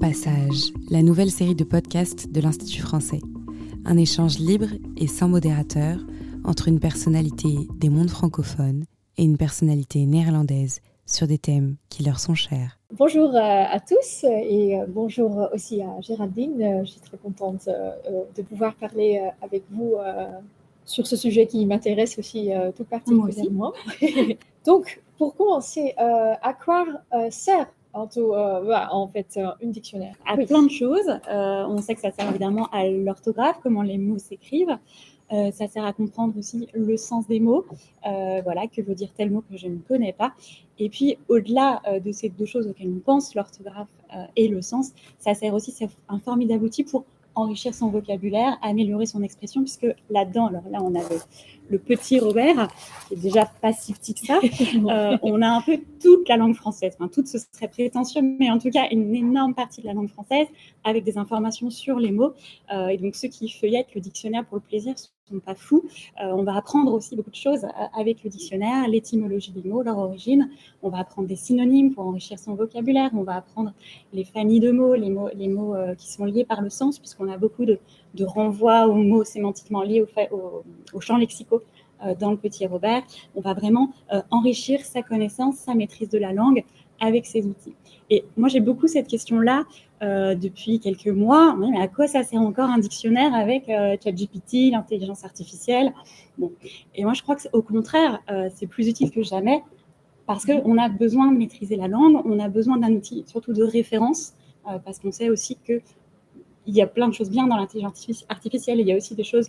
Passage, la nouvelle série de podcasts de l'Institut français. Un échange libre et sans modérateur entre une personnalité des mondes francophones et une personnalité néerlandaise sur des thèmes qui leur sont chers. Bonjour euh, à tous et euh, bonjour aussi à Géraldine. Euh, je suis très contente de pouvoir parler avec vous sur ce sujet qui m'intéresse aussi tout particulièrement. Donc, pour commencer, à quoi sert en fait une dictionnaire À plein de choses. on sait que ça sert évidemment à l'orthographe, comment les mots s'écrivent. Euh, ça sert à comprendre aussi le sens des mots. Euh, voilà, que veut dire tel mot que je ne connais pas. Et puis, au-delà euh, de ces deux choses auxquelles on pense, l'orthographe et le sens, ça sert aussi, c'est un formidable outil pour enrichir son vocabulaire, améliorer son expression, puisque là-dedans, alors là, on a le, petit Robert, qui est déjà pas si petit que ça. on a un peu toute la langue française. Enfin, toute, ce serait prétentieux, mais en tout cas, une énorme partie de la langue française avec des informations sur les mots. et donc, ceux qui feuillettent le dictionnaire pour le plaisir sont pas fous. Euh, on va apprendre aussi beaucoup de choses euh, avec le dictionnaire, l'étymologie des mots, leur origine. On va apprendre des synonymes pour enrichir son vocabulaire. On va apprendre les familles de mots, les mots, les mots euh, qui sont liés par le sens, puisqu'on a beaucoup de, renvois aux mots sémantiquement liés au, au, champ lexicaux dans le petit Robert. On va vraiment enrichir sa connaissance, sa maîtrise de la langue avec ces outils. Et moi, j'ai beaucoup cette question-là euh, depuis quelques mois. Mais à quoi ça sert encore un dictionnaire avec euh, ChatGPT, l'intelligence artificielle? Bon. Et moi, je crois qu'au contraire, euh, c'est plus utile que jamais parce qu'on a besoin de maîtriser la langue, on a besoin d'un outil, surtout de référence, parce qu'on sait aussi qu'il y a plein de choses bien dans l'intelligence artificielle, et il y a aussi des choses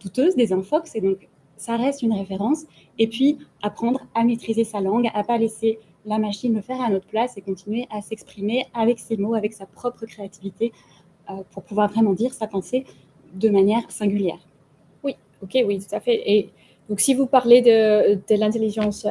douteuses, des infox, et donc ça reste une référence. Et puis, apprendre à maîtriser sa langue, à pas laisser la machine le faire à notre place et continuer à s'exprimer avec ses mots, avec sa propre créativité, euh, pour pouvoir vraiment dire sa pensée de manière singulière. Oui, ok, oui, tout à fait. Et donc, si vous parlez de, de l'intelligence euh,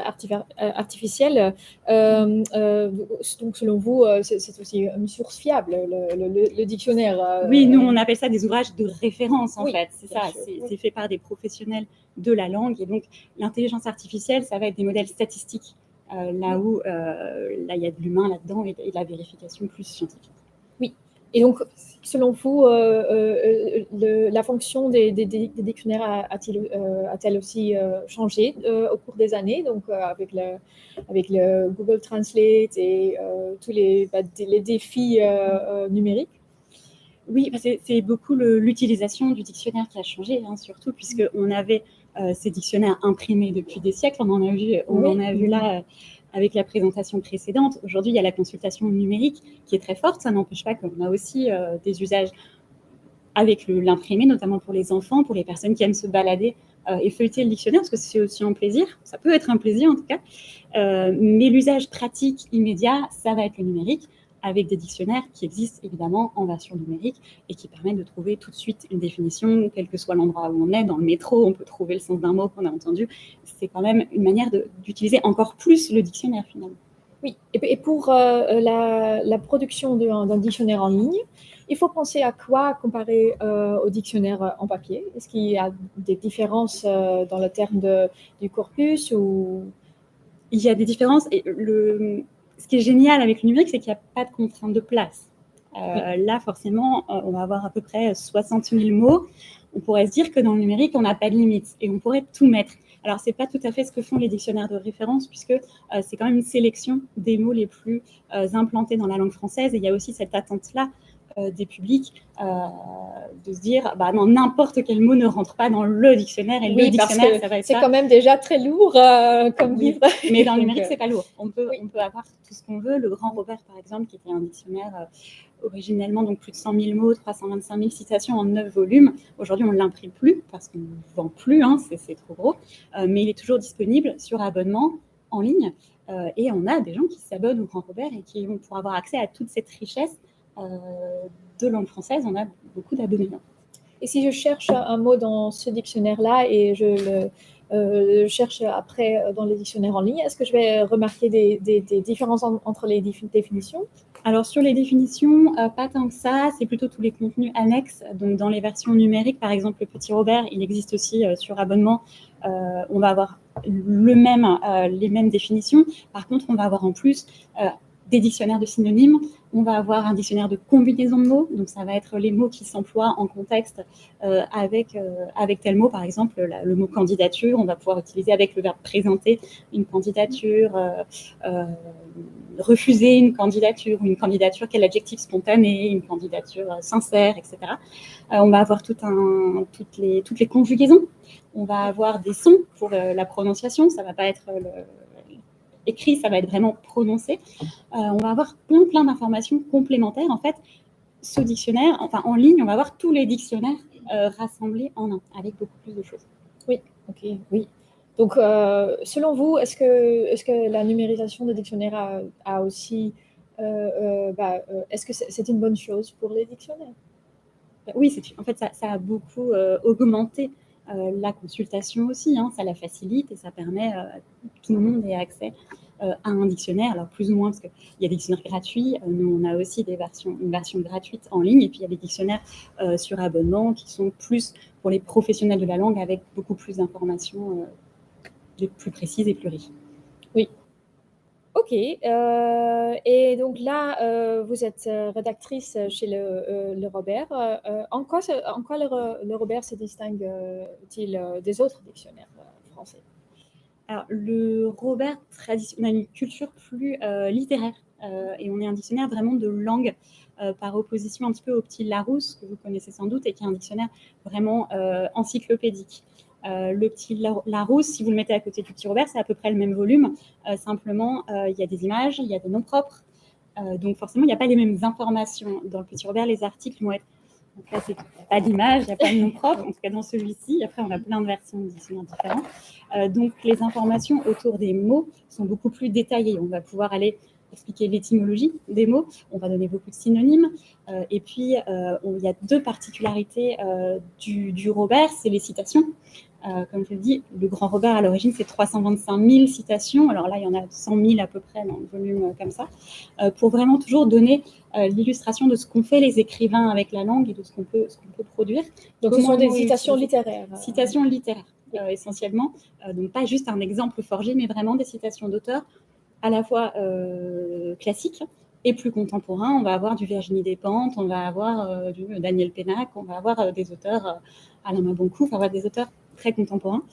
artificielle, euh, donc selon vous, c'est aussi une source fiable, le, dictionnaire. oui, nous, on appelle ça des ouvrages de référence, en fait. C'est ça, c'est fait par des professionnels de la langue. Et donc, l'intelligence artificielle, ça va être des modèles statistiques là où euh, là, il y a de l'humain là-dedans et, de la vérification plus scientifique. Oui. Et donc, selon vous, euh, la fonction des, dictionnaires a-t-elle aussi changé au cours des années, donc avec, le, Google Translate et tous les, bah, défis numériques Oui, c'est beaucoup l'utilisation du dictionnaire qui a changé, hein, surtout puisqu'on avait euh, ces dictionnaires imprimés depuis des siècles. On en a vu, on en a vu là euh, avec la présentation précédente. Aujourd'hui, il y a la consultation numérique qui est très forte. Ça n'empêche pas qu'on a aussi euh, des usages avec l'imprimé, notamment pour les enfants, pour les personnes qui aiment se balader et feuilleter le dictionnaire, parce que c'est aussi un plaisir. Ça peut être un plaisir en tout cas. mais l'usage pratique immédiat, ça va être le numérique avec des dictionnaires qui existent évidemment en version numérique et qui permettent de trouver tout de suite une définition, quel que soit l'endroit où on est. Dans le métro, on peut trouver le sens d'un mot qu'on a entendu. C'est quand même une manière d'utiliser encore plus le dictionnaire finalement. Oui, et pour euh, la, production d'un dictionnaire en ligne, il faut penser à quoi comparer euh, au dictionnaire en papier? Est-ce qu'il y a des différences euh, dans le terme de, du corpus ou... Il y a des différences et le, ce qui est génial avec le numérique, c'est qu'il n'y a pas de contrainte de place. Euh, là, forcément, euh, on va avoir à peu près 60 000 mots. On pourrait se dire que dans le numérique, on n'a pas de limite et on pourrait tout mettre. Alors, ce n'est pas tout à fait ce que font les dictionnaires de référence, puisque euh, c'est quand même une sélection des mots les plus implantés dans la langue française. Et il y a aussi cette attente-là des publics euh, de se dire bah non n'importe quel mot ne rentre pas dans le dictionnaire. Et le dictionnaire ça va être c'est quand même déjà très lourd euh, comme livre. mais dans le numérique c'est pas lourd. On peut on peut avoir tout ce qu'on veut. Le grand Robert par exemple qui était un dictionnaire originellement donc plus de 100 000 mots 325 000 citations en 9 volumes. Aujourd'hui on ne l'imprime plus parce qu'on ne vend plus hein, c'est trop gros. Mais il est toujours disponible sur abonnement en ligne et on a des gens qui s'abonnent au Grand Robert et qui vont pouvoir avoir accès à toute cette richesse euh, de langue française, on a beaucoup d'abonnés. Et si je cherche un mot dans ce dictionnaire-là et je le euh, cherche après dans les dictionnaires en ligne, est-ce que je vais remarquer des, différences entre les définitions? Alors sur les définitions, euh, pas tant que ça, c'est plutôt tous les contenus annexes. Donc dans les versions numériques, par exemple le Petit Robert, il existe aussi sur abonnement. on va avoir le même, les mêmes définitions. Par contre, on va avoir en plus des dictionnaires de synonymes, on va avoir un dictionnaire de combinaison de mots, donc ça va être les mots qui s'emploient en contexte euh, avec, euh, avec tel mot, par exemple le mot candidature, on va pouvoir utiliser avec le verbe présenter une candidature, euh, refuser une candidature, une candidature, quel adjectif spontané, une candidature sincère, etc. on va avoir tout un, toutes, les, toutes les conjugaisons, on va avoir des sons pour la prononciation, ça va pas être le, écrit, ça va être vraiment prononcé. Euh, on va avoir plein, plein d'informations complémentaires. En fait, ce dictionnaire, enfin en ligne, on va avoir tous les dictionnaires euh, rassemblés en un, avec beaucoup plus de choses. Oui, ok, oui. Donc, euh, selon vous, est-ce que, est que la numérisation des dictionnaires a, aussi... Bah, est-ce que c'est une bonne chose pour les dictionnaires? Oui, en fait, ça, ça a beaucoup augmenté euh, la consultation aussi, hein, ça la facilite et ça permet euh, tout le monde ait accès euh, à un dictionnaire, alors plus ou moins parce qu'il y a des dictionnaires gratuits, nous on a aussi des versions, une version gratuite en ligne, et puis il y a des dictionnaires sur abonnement qui sont plus pour les professionnels de la langue avec beaucoup plus d'informations plus précises et plus riches. Ok, euh, et donc là, euh, vous êtes euh, rédactrice chez le, Robert. en quoi, quoi le, Robert se distingue-t-il des autres dictionnaires français? Alors, le Robert, on a une culture plus littéraire et on est un dictionnaire vraiment de langue par opposition un petit peu au petit Larousse, que vous connaissez sans doute, et qui est un dictionnaire vraiment encyclopédique. Euh, le petit Larousse, si vous le mettez à côté du petit Robert, c'est à peu près le même volume. Euh, simplement, euh, il y a des images, il y a des noms propres. donc forcément, il n'y a pas les mêmes informations. Dans le petit Robert, les articles vont être... Donc là, c'est pas d'image, il n'y a pas de nom propre, en tout cas dans celui-ci. Après, on a plein de versions différentes. donc les informations autour des mots sont beaucoup plus détaillées. On va pouvoir aller expliquer l'étymologie des mots. On va donner beaucoup de synonymes. et puis, il y a deux particularités du, du, Robert, c'est les citations. Euh, comme je le dis, le Grand Robert, à l'origine, c'est 325 000 citations. Alors là, il y en a 100 000 à peu près dans le volume euh, comme ça, euh, pour vraiment toujours donner l'illustration de ce qu'ont fait les écrivains avec la langue et de ce qu'on peut, peut, produire. Donc, ce sont des citations littéraires. Citations littéraires, essentiellement. donc, pas juste un exemple forgé, mais vraiment des citations d'auteurs à la fois classiques et plus contemporains. On va avoir du Virginie Despentes, on va avoir du Daniel Pénac, on va avoir des auteurs, Alain Maboncou, on va avoir des auteurs très contemporain.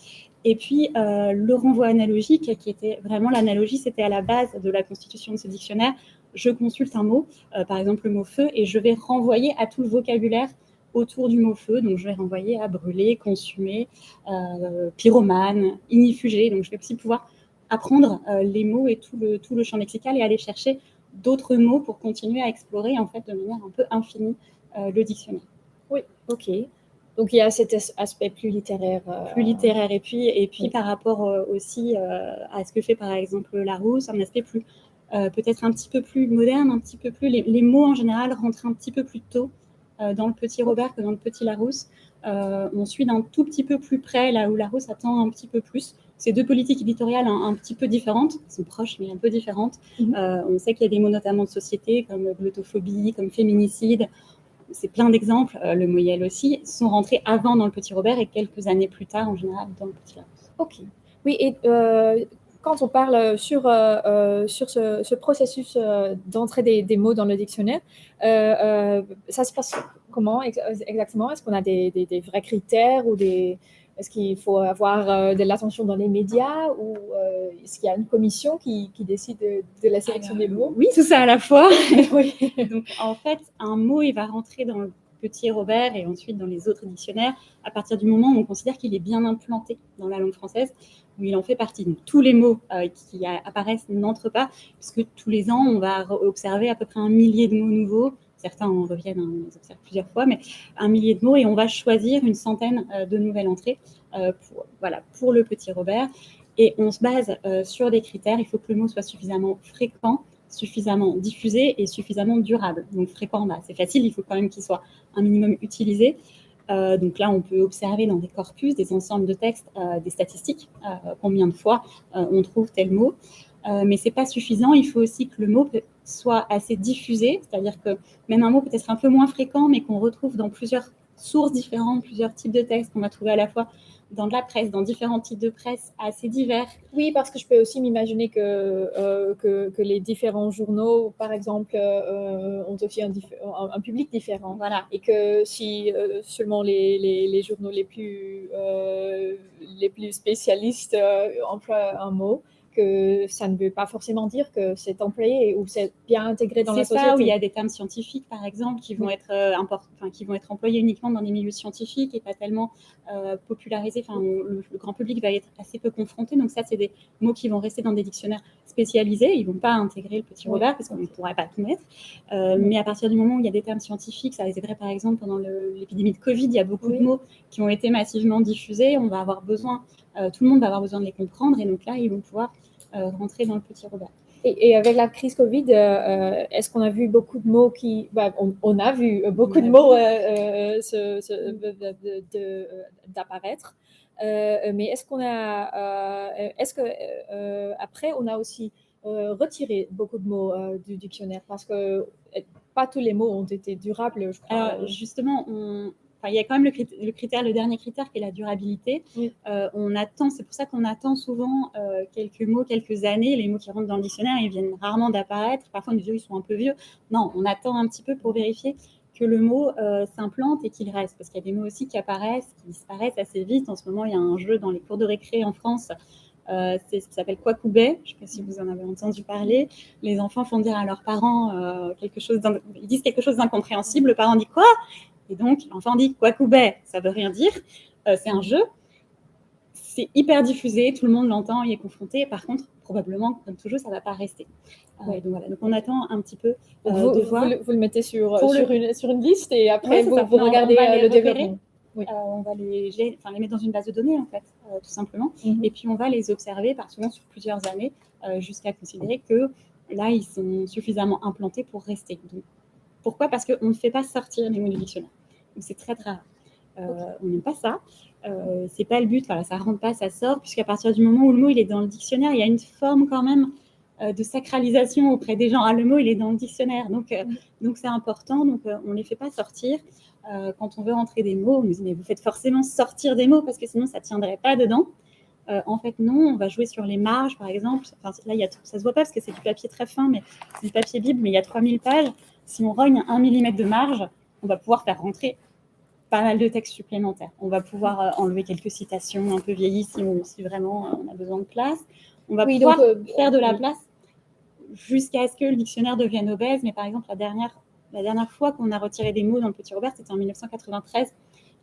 Et puis, euh, le renvoi analogique, qui était vraiment l'analogie, c'était à la base de la constitution de ce dictionnaire. Je consulte un mot, euh, par exemple le mot feu, et je vais renvoyer à tout le vocabulaire autour du mot feu. Donc, je vais renvoyer à brûler, consumer, euh, pyromane, inifugé. Donc, je vais aussi pouvoir apprendre les mots et tout le, tout le champ lexical et aller chercher d'autres mots pour continuer à explorer en fait de manière un peu infinie le dictionnaire. Oui, ok. Donc il y a cet aspect plus littéraire. Euh, plus littéraire. Et puis, et puis par rapport euh, aussi euh, à ce que fait par exemple Larousse, un aspect plus peut-être un petit peu plus moderne, un petit peu plus. Les, mots en général rentrent un petit peu plus tôt dans le petit Robert que dans le petit Larousse. on suit d'un tout petit peu plus près là où Larousse attend un petit peu plus. C'est deux politiques éditoriales un, petit peu différentes, elles sont proches mais un peu différentes. Mhm. on sait qu'il y a des mots notamment de société comme glottophobie, comme féminicide c'est plein d'exemples, euh, le Moyel aussi, sont rentrés avant dans le Petit Robert et quelques années plus tard en général dans le Petit Larousse. Ok. Oui, et euh, quand on parle sur, euh, sur ce, processus d'entrée des, mots dans le dictionnaire, ça se passe comment exactement? Est-ce qu'on a des, vrais critères ou des, est-ce qu'il faut avoir euh, de l'attention dans les médias ou euh, est-ce qu'il y a une commission qui, décide de, la sélection des mots? Oui, tout ça à la fois. Donc, en fait, un mot, il va rentrer dans le petit Robert et ensuite dans les autres dictionnaires à partir du moment où on considère qu'il est bien implanté dans la langue française, où il en fait partie. Donc, tous les mots euh, qui apparaissent n'entrent pas, puisque tous les ans, on va observer à peu près un millier de mots nouveaux certains en reviennent, hein, on observe plusieurs fois, mais un millier de mots et on va choisir une centaine euh, de nouvelles entrées euh, pour, voilà, pour le petit Robert. Et on se base euh, sur des critères. Il faut que le mot soit suffisamment fréquent, suffisamment diffusé et suffisamment durable. Donc fréquent, bah, c'est facile, il faut quand même qu'il soit un minimum utilisé. donc là, on peut observer dans des corpus, des ensembles de textes, des statistiques, combien de fois on trouve tel mot. Mais ce n'est pas suffisant, il faut aussi que le mot soit assez diffusé, c'est-à-dire que même un mot peut être un peu moins fréquent, mais qu'on retrouve dans plusieurs sources différentes, plusieurs types de textes qu'on va trouver à la fois dans de la presse, dans différents types de presse assez divers. Oui, parce que je peux aussi m'imaginer que, euh, que, que, les différents journaux, par exemple, euh, ont aussi un, un, public différent. Voilà. Et que si euh, seulement les, les, les, journaux les plus, les plus spécialistes emploient un mot, que ça ne veut pas forcément dire que c'est employé ou c'est bien intégré dans la société. C'est ça, où il y a des termes scientifiques, par exemple, qui vont, être, euh, enfin, qui vont être employés uniquement dans des milieux scientifiques et pas tellement euh, popularisés. Enfin, le, grand public va être assez peu confronté. Donc ça, c'est des mots qui vont rester dans des dictionnaires spécialisés. Ils ne vont pas intégrer le petit Robert parce qu'on ne pourrait pas tout mettre. Euh, mais à partir du moment où il y a des termes scientifiques, ça c'est vrai par exemple pendant l'épidémie de Covid, il y a beaucoup de mots qui ont été massivement diffusés. On va avoir besoin, tout le monde va avoir besoin de les comprendre. Et donc là, ils vont pouvoir euh, rentrer dans le petit Robert. Et, avec la crise Covid, euh, euh, est-ce qu'on a vu beaucoup de mots qui. Bah, on, a vu beaucoup de mots d'apparaître. mais est-ce qu'on a. est-ce que après, on a aussi retiré beaucoup de mots du dictionnaire? Parce que pas tous les mots ont été durables, je crois. justement, on, il y a quand même le critère, le, dernier critère qui est la durabilité. Euh, on attend, c'est pour ça qu'on attend souvent euh, quelques mots, quelques années. Les mots qui rentrent dans le dictionnaire, ils viennent rarement d'apparaître. Parfois, nous dit ils sont un peu vieux. Non, on attend un petit peu pour vérifier que le mot euh, s'implante et qu'il reste. Parce qu'il y a des mots aussi qui apparaissent, qui disparaissent assez vite. En ce moment, il y a un jeu dans les cours de récré en France. c'est ce qui s'appelle Quacoubet. Je ne sais pas si vous en avez entendu parler. Les enfants font dire à leurs parents quelque chose, ils disent quelque chose d'incompréhensible. Le parent dit quoi? Et donc, l'enfant dit Kwakubé, ça veut rien dire. Euh, c'est un jeu. C'est hyper diffusé, tout le monde l'entend, il est confronté. Par contre, probablement, comme toujours, ça ne va pas rester. Euh, donc, voilà. donc on attend un petit peu euh, vous, de voir. Vous, le, mettez sur, sur, une, sur, une, liste et après vous, regardez le développement. on va les, les, mettre dans une base de données, en fait, tout simplement. Mhm. Et puis, on va les observer, par souvent sur plusieurs années, jusqu'à considérer que là, ils sont suffisamment implantés pour rester. Donc, pourquoi? Parce qu'on ne fait pas sortir les mots du dictionnaire c'est très très rare. Euh, on n'aime pas ça. Euh, c'est pas le but. Voilà, ça rentre pas, ça sort, puisqu'à partir du moment où le mot il est dans le dictionnaire, il y a une forme quand même euh, de sacralisation auprès des gens. Ah, le mot il est dans le dictionnaire, donc euh, donc c'est important. Donc on les fait pas sortir. quand on veut rentrer des mots, on nous dit mais vous faites forcément sortir des mots parce que sinon ça tiendrait pas dedans. en fait, non, on va jouer sur les marges, par exemple. Enfin, là, il y a, ça se voit pas parce que c'est du papier très fin, mais c'est du papier Bible, mais il y a 3000 pages. Si on rogne un millimètre de marge, on va pouvoir faire rentrer pas mal de textes supplémentaires. On va pouvoir euh, enlever quelques citations un peu vieillies si, vraiment euh, on a besoin de place. On va pouvoir euh, faire de la place jusqu'à ce que le dictionnaire devienne obèse. Mais par exemple, la dernière, la dernière fois qu'on a retiré des mots dans le Petit Robert, c'était en 1993.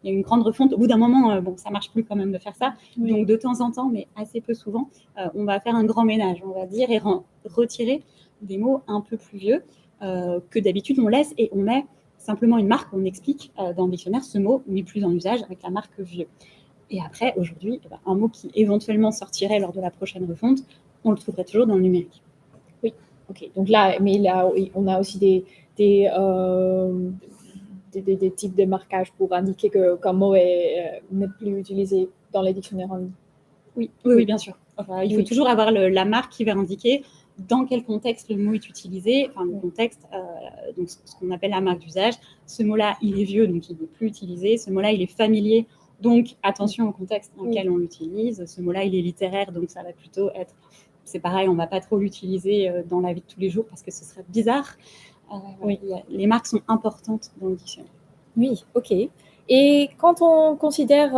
Il y a eu une grande refonte. Au bout d'un moment, bon, ça marche plus quand même de faire ça. Donc, de temps en temps, mais assez peu souvent, on va faire un grand ménage, on va dire, et retirer des mots un peu plus vieux que d'habitude on laisse et on met simplement une marque, on explique euh, dans le dictionnaire, ce mot n'est plus en usage avec la marque vieux. Et après, aujourd'hui, eh ben, un mot qui éventuellement sortirait lors de la prochaine refonte, on le trouverait toujours dans le numérique. Oui, ok. Donc là, mais là, on a aussi des, des, euh, des, types de marquage pour indiquer qu'un mot euh, n'est plus utilisé dans les dictionnaires en ligne. Oui, oui, bien sûr. il faut toujours avoir la marque qui va indiquer dans quel contexte le mot est utilisé, enfin le contexte, euh, donc ce qu'on appelle la marque d'usage. Ce mot-là, il est vieux, donc il n'est plus utilisé. Ce mot-là, il est familier, donc attention au contexte dans lequel on l'utilise. Ce mot-là, il est littéraire, donc ça va plutôt être, c'est pareil, on ne va pas trop l'utiliser euh, dans la vie de tous les jours parce que ce serait bizarre. Euh, oui. les marques sont importantes dans le dictionnaire. Oui, ok. Et quand on considère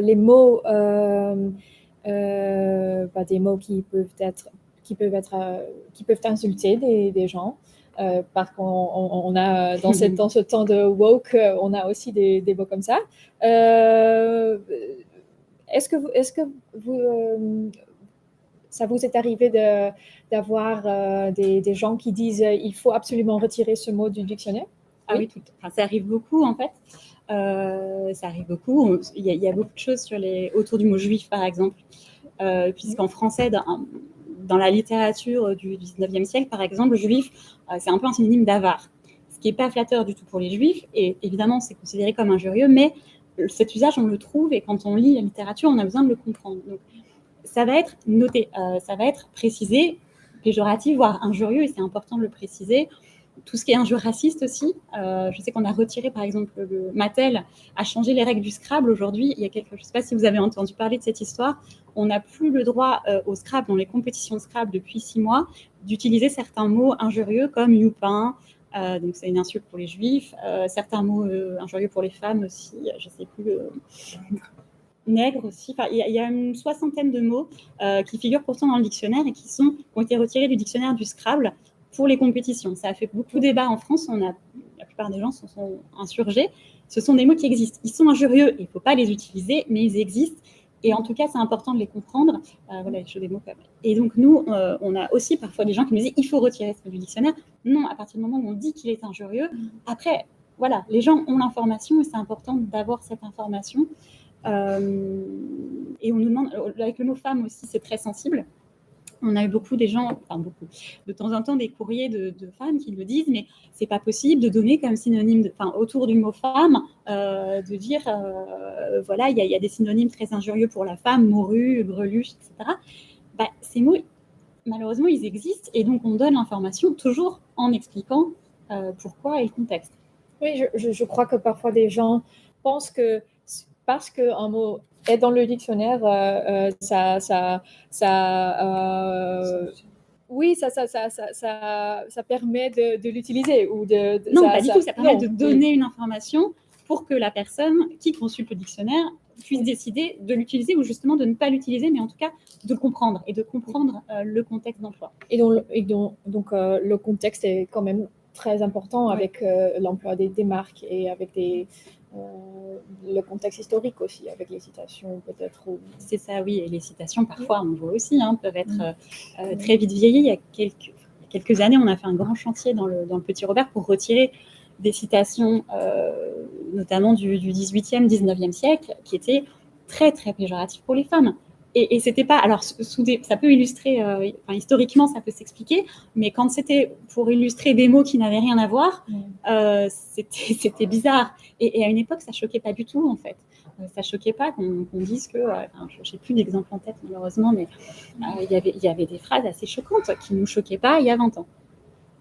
les mots, bah, des mots qui peuvent être qui peuvent, être, euh, qui peuvent insulter des, des gens. Euh, parce qu'on on, a dans, cette, dans ce temps de woke, euh, on a aussi des, des mots comme ça. est-ce que vous, est-ce que vous, ça vous est arrivé d'avoir des, des, gens qui disent il faut absolument retirer ce mot du dictionnaire? Ah oui, tout, enfin, ça arrive beaucoup en fait. ça arrive beaucoup. Il y, a, il y, a, beaucoup de choses sur les, autour du mot juif, par exemple, puisqu'en français, dans, dans la littérature du 19e siècle, par exemple, juif, euh, c'est un peu un synonyme d'avare, ce qui n'est pas flatteur du tout pour les juifs, et évidemment, c'est considéré comme injurieux, mais cet usage, on le trouve, et quand on lit la littérature, on a besoin de le comprendre. Donc, ça va être noté, euh, ça va être précisé, péjoratif, voire injurieux, et c'est important de le préciser. tout ce qui est injure raciste aussi. Euh, je sais qu'on a retiré, par exemple, le Mattel a changé les règles du Scrabble aujourd'hui. Il y a quelque, je ne sais pas si vous avez entendu parler de cette histoire. On n'a plus le droit euh, au Scrabble, dans les compétitions de Scrabble depuis six mois, d'utiliser certains mots injurieux comme youpin. Euh, donc c'est une insulte pour les juifs. certains mots injurieux pour les femmes aussi. Je ne sais plus. nègre aussi. Il y, a une soixantaine de mots qui figurent pourtant dans le dictionnaire et qui ont été retirés du dictionnaire du Scrabble pour les compétitions. Ça a fait beaucoup de débats en France. On a, la plupart des gens se sont insurgés. Ce sont des mots qui existent. Ils sont injurieux, il ne faut pas les utiliser, mais ils existent. Et en tout cas, c'est important de les comprendre. Euh, voilà, je des mots comme... Et donc, nous, euh, on a aussi parfois des gens qui nous disent il faut retirer ce du dictionnaire. Non, à partir du moment où on dit qu'il est injurieux, après, voilà, les gens ont l'information et c'est important d'avoir cette information. Euh, et on nous demande, avec le mot femme aussi, c'est très sensible on a eu beaucoup des gens, enfin beaucoup, de temps en temps des courriers de, femmes qui nous disent mais c'est pas possible de donner comme synonyme, enfin autour du mot femme, euh, de dire euh, voilà il y, a des synonymes très injurieux pour la femme, morue, greluche, etc. Bah, ces mots malheureusement ils existent et donc on donne l'information toujours en expliquant euh, pourquoi et le contexte. Oui, je, crois que parfois des gens pensent que parce qu'un mot est dans le dictionnaire, euh, euh, ça, ça, ça euh, oui, ça, ça, ça, ça, ça, permet de, de l'utiliser ou de, non, pas du tout. Ça permet de donner une information pour que la personne qui consulte le dictionnaire puisse décider de l'utiliser ou justement de ne pas l'utiliser, mais en tout cas de comprendre et de comprendre le contexte d'emploi. Et donc, et donc, donc le contexte est quand même très important avec l'emploi des, des, marques et avec des, euh, le contexte historique aussi, avec les citations peut-être. C'est ça, oui, et les citations parfois, on voit aussi, hein, peuvent être mm. euh, très vite vieillies. Il y a quelques, quelques années, on a fait un grand chantier dans le, dans le Petit Robert pour retirer des citations, euh, notamment du, du 18e, 19e siècle, qui étaient très, très péjoratives pour les femmes et, c'était pas. Alors, ça peut illustrer, euh, historiquement, ça peut s'expliquer, mais quand c'était pour illustrer des mots qui n'avaient rien à voir, mm. euh, c'était bizarre. Et, à une époque, ça choquait pas du tout, en fait. Euh, ça choquait pas qu'on dise que. je n'ai plus d'exemple en tête, malheureusement, mais il y avait, il y avait des phrases assez choquantes qui ne nous choquaient pas il y a 20 ans.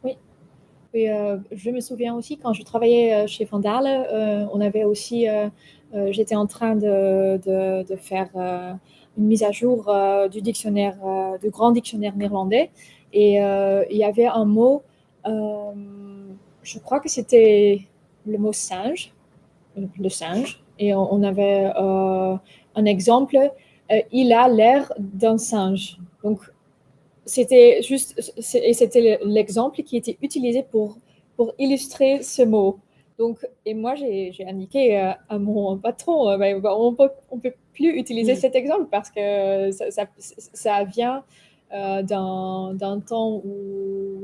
Oui. Et, je me souviens aussi, quand je travaillais chez Vandale, on avait aussi. J'étais en train de, de, de faire une mise à jour euh, du dictionnaire, euh, du grand dictionnaire néerlandais. Et euh, il y avait un mot, je crois que c'était le mot singe, le singe. Et on, avait un exemple, il a l'air d'un singe. Donc, c'était juste, et c'était l'exemple qui était utilisé pour, pour illustrer ce mot. Donc, et moi, j'ai indiqué à mon patron, ben, on peut, on peut plus utiliser mm. cet exemple parce que ça, ça, vient euh, d'un temps où,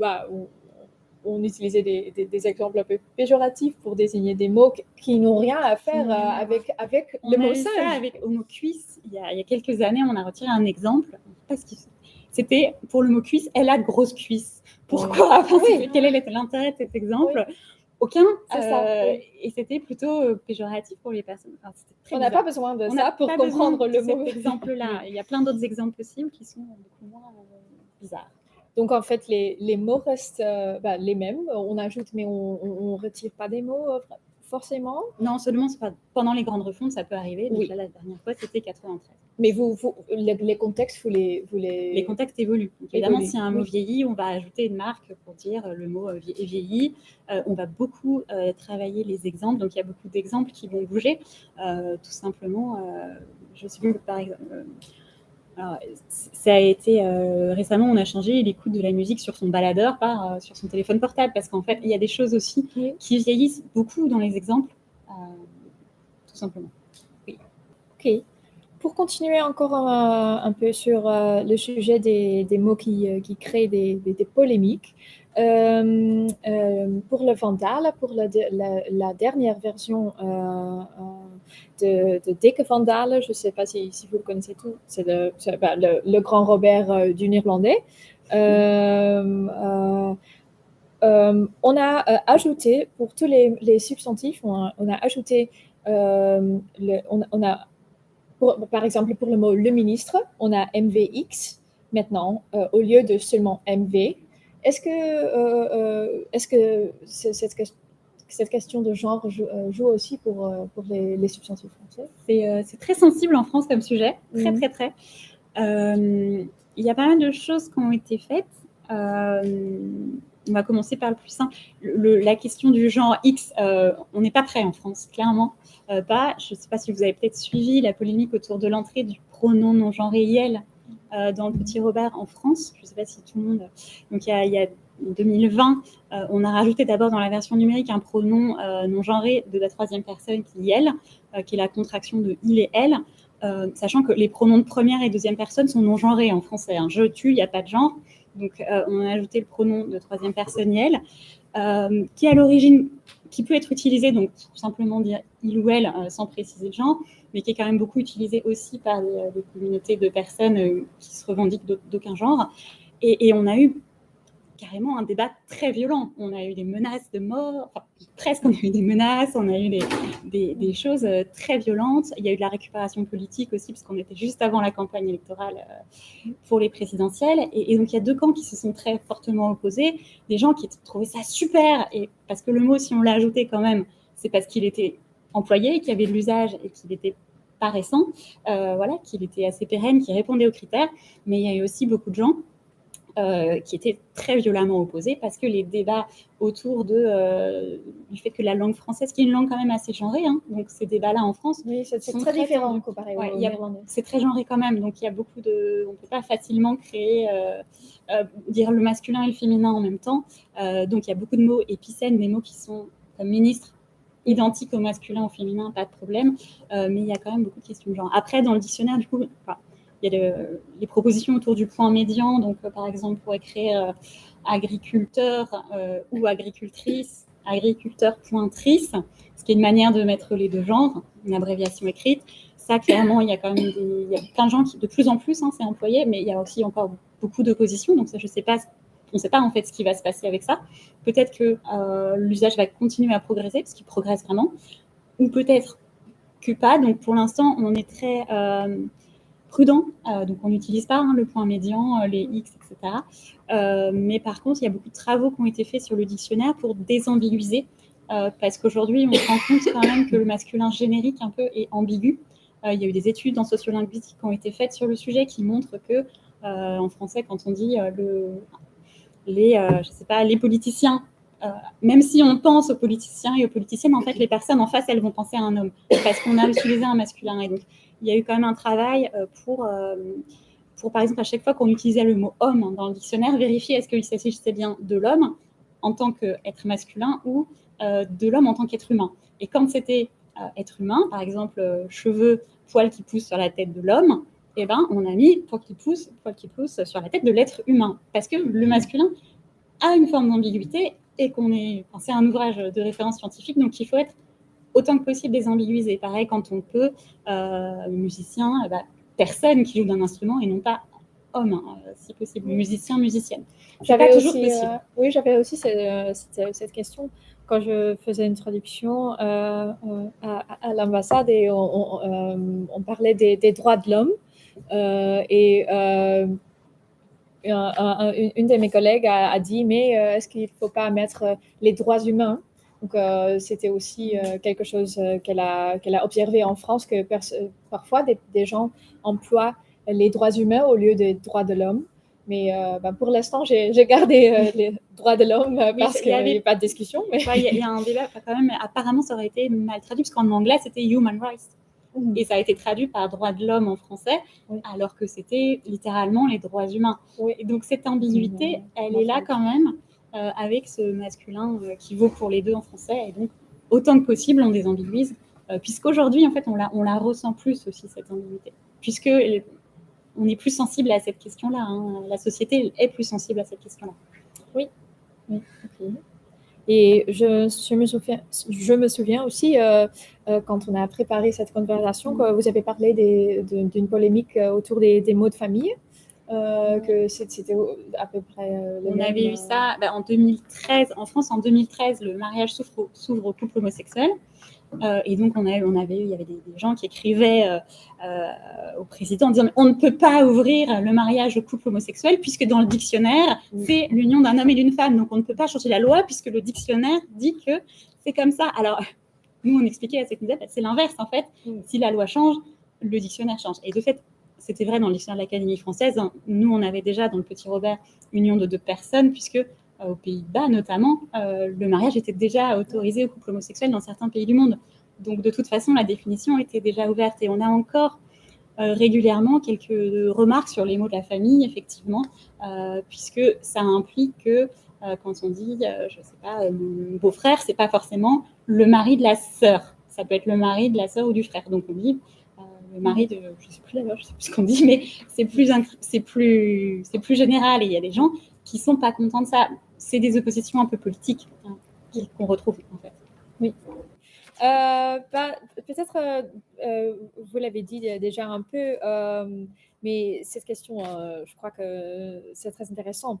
on utilisait des, des, exemples un peu péjoratifs pour désigner des mots qui n'ont rien à faire euh, avec, avec le mot singe. avec homo cuisse, il y, a, il y a quelques années, on a retiré un exemple. C'était pour le mot cuisse, elle a de grosses cuisses. Pourquoi? Quel est l'intérêt de cet exemple? Aucun. Euh, et c'était plutôt euh, péjoratif pour les personnes. on n'a pas besoin de ça pour comprendre le mot. Cet exemple-là. Il y a plein d'autres exemples possibles qui sont beaucoup moins euh, bizarres. Donc en fait, les, les mots restent bah, les mêmes. On ajoute, mais on ne retire pas des mots forcément. Non, seulement pas... pendant les grandes refontes, ça peut arriver. Donc là, la dernière fois, c'était 93. Mais vous, les, contextes, vous les, vous les... Les contextes évoluent. évidemment, si un mot vieillit, on va ajouter une marque pour dire euh, le mot euh, est vieilli. Euh, on va beaucoup travailler les exemples. Donc, il y a beaucoup d'exemples qui vont bouger. tout simplement, je suis par exemple... Alors, ça a été récemment, on a changé l'écoute de la musique sur son baladeur par sur son téléphone portable parce qu'en fait, il y a des choses aussi qui vieillissent beaucoup dans les exemples, tout simplement. Oui. Ok pour continuer encore un, peu sur euh, le sujet des, mots qui, euh, qui créent des, polémiques, euh, pour le Vandal, pour la, dernière version de, de Dikke Vandal, je ne sais pas si, vous le connaissez tout, c'est le, bah, le, grand Robert du néerlandais. on a ajouté, pour tous les, substantifs, on a, ajouté, on a par exemple, pour le mot le ministre, on a MVX maintenant, euh, au lieu de seulement MV. Est-ce que, est-ce que cette, cette question de genre joue, aussi pour, pour les, les substantifs français? C'est très sensible en France comme sujet, très, mhm. très, très. il y a pas mal de choses qui ont été faites on va commencer par le plus simple. la question du genre X, euh, on n'est pas prêt en France, clairement euh, pas. Je ne sais pas si vous avez peut-être suivi la polémique autour de l'entrée du pronom non genré IEL euh, dans le petit Robert en France. Je ne sais pas si tout le monde. Donc il y a, en 2020, on a rajouté d'abord dans la version numérique un pronom non genré de la troisième personne qui est elle, qui est la contraction de il et elle. sachant que les pronoms de première et deuxième personne sont non genrés en français. Hein. Je, tu, il n'y a pas de genre. Donc, euh, on a ajouté le pronom de troisième personne elle, euh, qui à l'origine, qui peut être utilisé, donc tout simplement dire il ou elle euh, sans préciser le genre, mais qui est quand même beaucoup utilisé aussi par les, communautés de personnes qui se revendiquent d'aucun genre. et, on a eu carrément un débat très violent. On a eu des menaces de mort, enfin, presque on a eu des menaces, on a eu des, choses euh, très violentes. Il y a eu de la récupération politique aussi, parce qu'on était juste avant la campagne électorale euh, pour les présidentielles. Et, donc il y a deux camps qui se sont très fortement opposés. Des gens qui trouvaient ça super, et parce que le mot, si on l'a ajouté quand même, c'est parce qu'il était employé, qu'il y avait de l'usage et qu'il était pas récent, euh, voilà, qu'il était assez pérenne, qui répondait aux critères. Mais il y a eu aussi beaucoup de gens euh, qui étaient très violemment opposés parce que les débats autour de, euh, du fait que la langue française, qui est une langue quand même assez genrée, hein, donc ces débats-là en France, c'est très, différent comparé ouais, C'est très genré quand même, donc il y a beaucoup de, on peut pas facilement créer, euh, dire le masculin et le féminin en même temps, donc il y a beaucoup de mots épicènes, des mots qui sont comme ministre identiques au masculin, au féminin, pas de problème, mais il y a quand même beaucoup de questions de genre. Après, dans le dictionnaire, du coup, il y a les propositions autour du point médian. Donc, euh, par exemple, pour écrire euh, agriculteur euh, ou agricultrice, agriculteur pointrice, ce qui est une manière de mettre les deux genres, une abréviation écrite. Ça, clairement, il y a quand même des, il y a plein de gens qui, de plus en plus, hein, c'est employé, mais il y a aussi encore beaucoup d'opposition. Donc, ça, je ne sais pas, on ne sait pas en fait ce qui va se passer avec ça. Peut-être que l'usage va continuer à progresser, parce qu'il progresse vraiment, ou peut-être que pas. Donc, pour l'instant, on est très prudent. Euh, donc, on n'utilise pas hein, le point médian, euh, les X, etc. Euh, mais par contre, il y a beaucoup de travaux qui ont été faits sur le dictionnaire pour désambiguiser, parce qu'aujourd'hui, on se rend compte quand même que le masculin générique un peu est ambigu. il y a eu des études en sociolinguistique qui ont été faites sur le sujet qui montrent que, en français, quand on dit le, les, je sais pas, les politiciens même si on pense aux politiciens et aux politiciennes, en fait, les personnes en face, elles vont penser à un homme parce qu'on a utilisé un masculin. Et donc, il y a eu quand même un travail euh, pour, euh, pour par exemple, à chaque fois qu'on utilisait le mot homme dans le dictionnaire, vérifier est-ce qu'il s'agissait bien de l'homme en tant qu'être masculin ou euh, de l'homme en tant qu'être humain. Et quand c'était être humain, par exemple, cheveux, poils qui poussent sur la tête de l'homme, eh ben, on a mis poils qui poussent, poils qui poussent sur la tête de l'être humain. Parce que le masculin a une forme d'ambiguïté et qu'on est, c'est un ouvrage de référence scientifique, donc il faut être autant que possible désambiguiser. Pareil, quand on peut, euh, musicien, eh ben, personne qui joue d'un instrument et non pas homme, hein, si possible, musicien, musicienne. J'avais aussi, euh, oui, j'avais aussi cette, cette, question quand je faisais une traduction euh, à, l'ambassade et on, on, parlait des, des, droits de l'homme et une de mes collègues a, a dit mais est-ce qu'il ne faut pas mettre les droits humains donc, euh, c'était aussi euh, quelque chose euh, qu'elle a, qu'elle a observé en France, que parfois des, gens emploient les droits humains au lieu des droits de l'homme. Mais ben, pour l'instant, j'ai, gardé les droits de l'homme parce qu'il n'y avait pas de discussion. Il y, a un débat quand même. Apparemment, ça aurait été mal traduit parce qu'en anglais, c'était human rights. Mmh. Et ça a été traduit par droits de l'homme en français, alors que c'était littéralement les droits humains. Et donc cette ambiguïté, mmh. elle est là quand même. Euh, avec ce masculin euh, qui vaut pour les deux en français. Et donc, autant que possible, on désambiguise, euh, puisqu'aujourd'hui, en fait, on la, on la ressent plus aussi, cette ambiguïté, puisque on est plus sensible à cette question-là. Hein. La société est plus sensible à cette question-là. Oui. oui. Et je, je, me souviens, je me souviens aussi, quand on a préparé cette conversation, que vous avez parlé d'une polémique autour des, des, mots de famille. Euh, que c'était à peu près euh, On avait eu ça bah, en 2013. En France, en 2013, le mariage s'ouvre au couple homosexuel. et donc, on, a, on avait il y avait des, gens qui écrivaient au président en disant on ne peut pas ouvrir le mariage au couple homosexuel puisque dans le dictionnaire, c'est l'union d'un homme et d'une femme. Donc, on ne peut pas changer la loi puisque le dictionnaire dit que c'est comme ça. Alors, nous, on expliquait à ces c'est l'inverse en fait. Si la loi change, le dictionnaire change. Et de fait, c'était vrai dans l'histoire de l'Académie française. Hein. Nous, on avait déjà dans le Petit Robert union de deux personnes, puisque euh, aux Pays-Bas notamment, euh, le mariage était déjà autorisé aux couples homosexuels dans certains pays du monde. Donc de toute façon, la définition était déjà ouverte et on a encore euh, régulièrement quelques remarques sur les mots de la famille, effectivement, puisque ça implique que quand on dit, je ne sais pas, beau-frère, c'est pas forcément le mari de la sœur. Ça peut être le mari de la sœur ou du frère. Donc on dit le mari de, je sais plus d'ailleurs, je sais plus ce qu'on dit, mais c'est plus, c'est plus, c'est plus général. Et il y a des gens qui sont pas contents de ça. C'est des oppositions un peu politiques hein, qu'on retrouve en fait. Oui. Euh, bah, peut-être, euh, euh, vous l'avez dit déjà un peu, mais cette question, je crois que c'est très intéressant.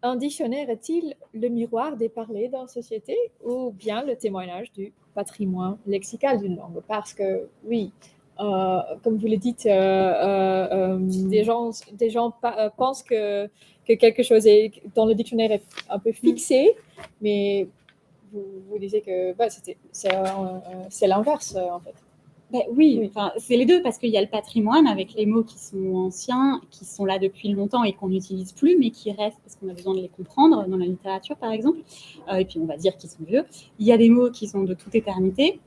Un dictionnaire est-il le miroir des parlers la société ou bien le témoignage du patrimoine lexical d'une langue? Parce que oui, euh, comme vous le dites, euh, euh, des gens, des gens pensent que, que quelque chose est, dans le dictionnaire est un peu fixé, mais vous, vous disiez que bah, c'est l'inverse en fait. Ben oui, Enfin, c'est les deux parce qu'il y a le patrimoine avec les mots qui sont anciens, qui sont là depuis longtemps et qu'on n'utilise plus, mais qui restent parce qu'on a besoin de les comprendre dans la littérature, par exemple. et puis on va dire qu'ils sont vieux. Il y a des mots qui sont de toute éternité,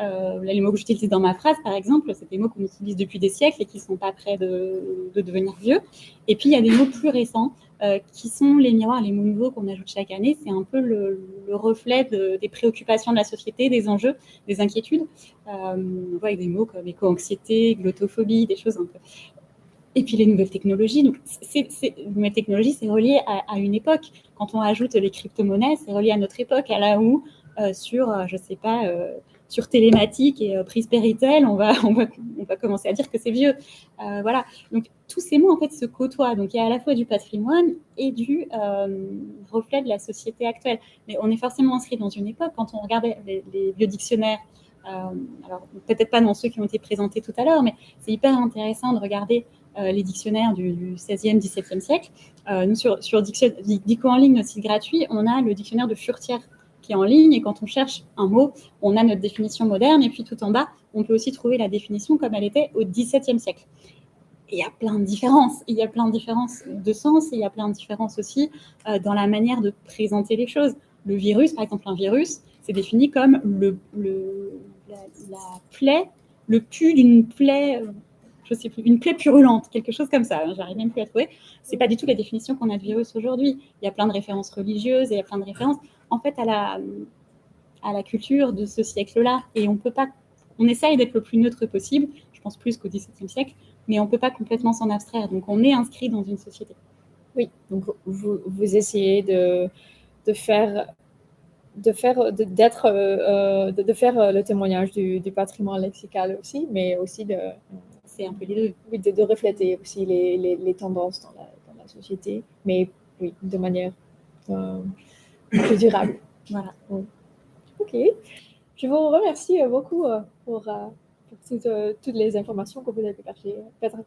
euh, les mots que j'utilise dans ma phrase, par exemple, c'est des mots qu'on utilise depuis des siècles et qui ne sont pas prêts de, devenir vieux. Et puis, il y a des mots plus récents euh, qui sont les miroirs, les mots nouveaux qu'on ajoute chaque année. C'est un peu le, reflet des préoccupations de la société, des enjeux, des inquiétudes. Euh, on voit avec des mots comme éco-anxiété, glottophobie, des choses un peu. Et puis les nouvelles technologies. Donc, les nouvelles technologies, c'est relié à, une époque. Quand on ajoute les crypto-monnaies, c'est relié à notre époque, à là où, sur, je ne sais pas, sur télématique et euh, prise Péritel, on va, on, va, on va commencer à dire que c'est vieux. Euh, voilà. Donc, tous ces mots, en fait, se côtoient. Donc, il y a à la fois du patrimoine et du euh, reflet de la société actuelle. Mais on est forcément inscrit dans une époque, quand on regardait les, vieux dictionnaires, alors peut-être pas dans ceux qui ont été présentés tout à l'heure, mais c'est hyper intéressant de regarder les dictionnaires du, du 16e, 17e siècle. nous, sur, sur Dico en ligne, notre site gratuit, on a le dictionnaire de Furtière en ligne. Et quand on cherche un mot, on a notre définition moderne. Et puis tout en bas, on peut aussi trouver la définition comme elle était au XVIIe siècle. il y a plein de différences. Il y a plein de différences de sens. Et il y a plein de différences aussi euh, dans la manière de présenter les choses. Le virus, par exemple, un virus, c'est défini comme le, la, plaie, le pu d'une plaie euh, une plaie purulente, quelque chose comme ça. Hein, j'arrive même plus à trouver. C'est pas du tout la définition qu'on a de virus aujourd'hui. Il y a plein de références religieuses et il y a plein de références en fait à la, à la culture de ce siècle-là. Et on peut pas, on essaye d'être le plus neutre possible, je pense plus qu'au XVIIe siècle, mais on peut pas complètement s'en abstraire. Donc on est inscrit dans une société. Oui, donc vous, vous essayez de, de faire de faire euh, de, faire le témoignage du, patrimoine lexical aussi mais aussi de c'est un peu les deux de, de refléter aussi les, les, tendances dans la, dans la, société mais oui de manière euh, plus durable. Voilà. Ok. Je vous remercie euh, beaucoup euh, pour, euh, toutes, les informations que vous avez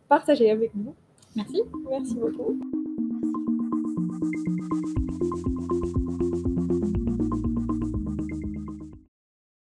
partagées avec nous. Merci. Merci beaucoup.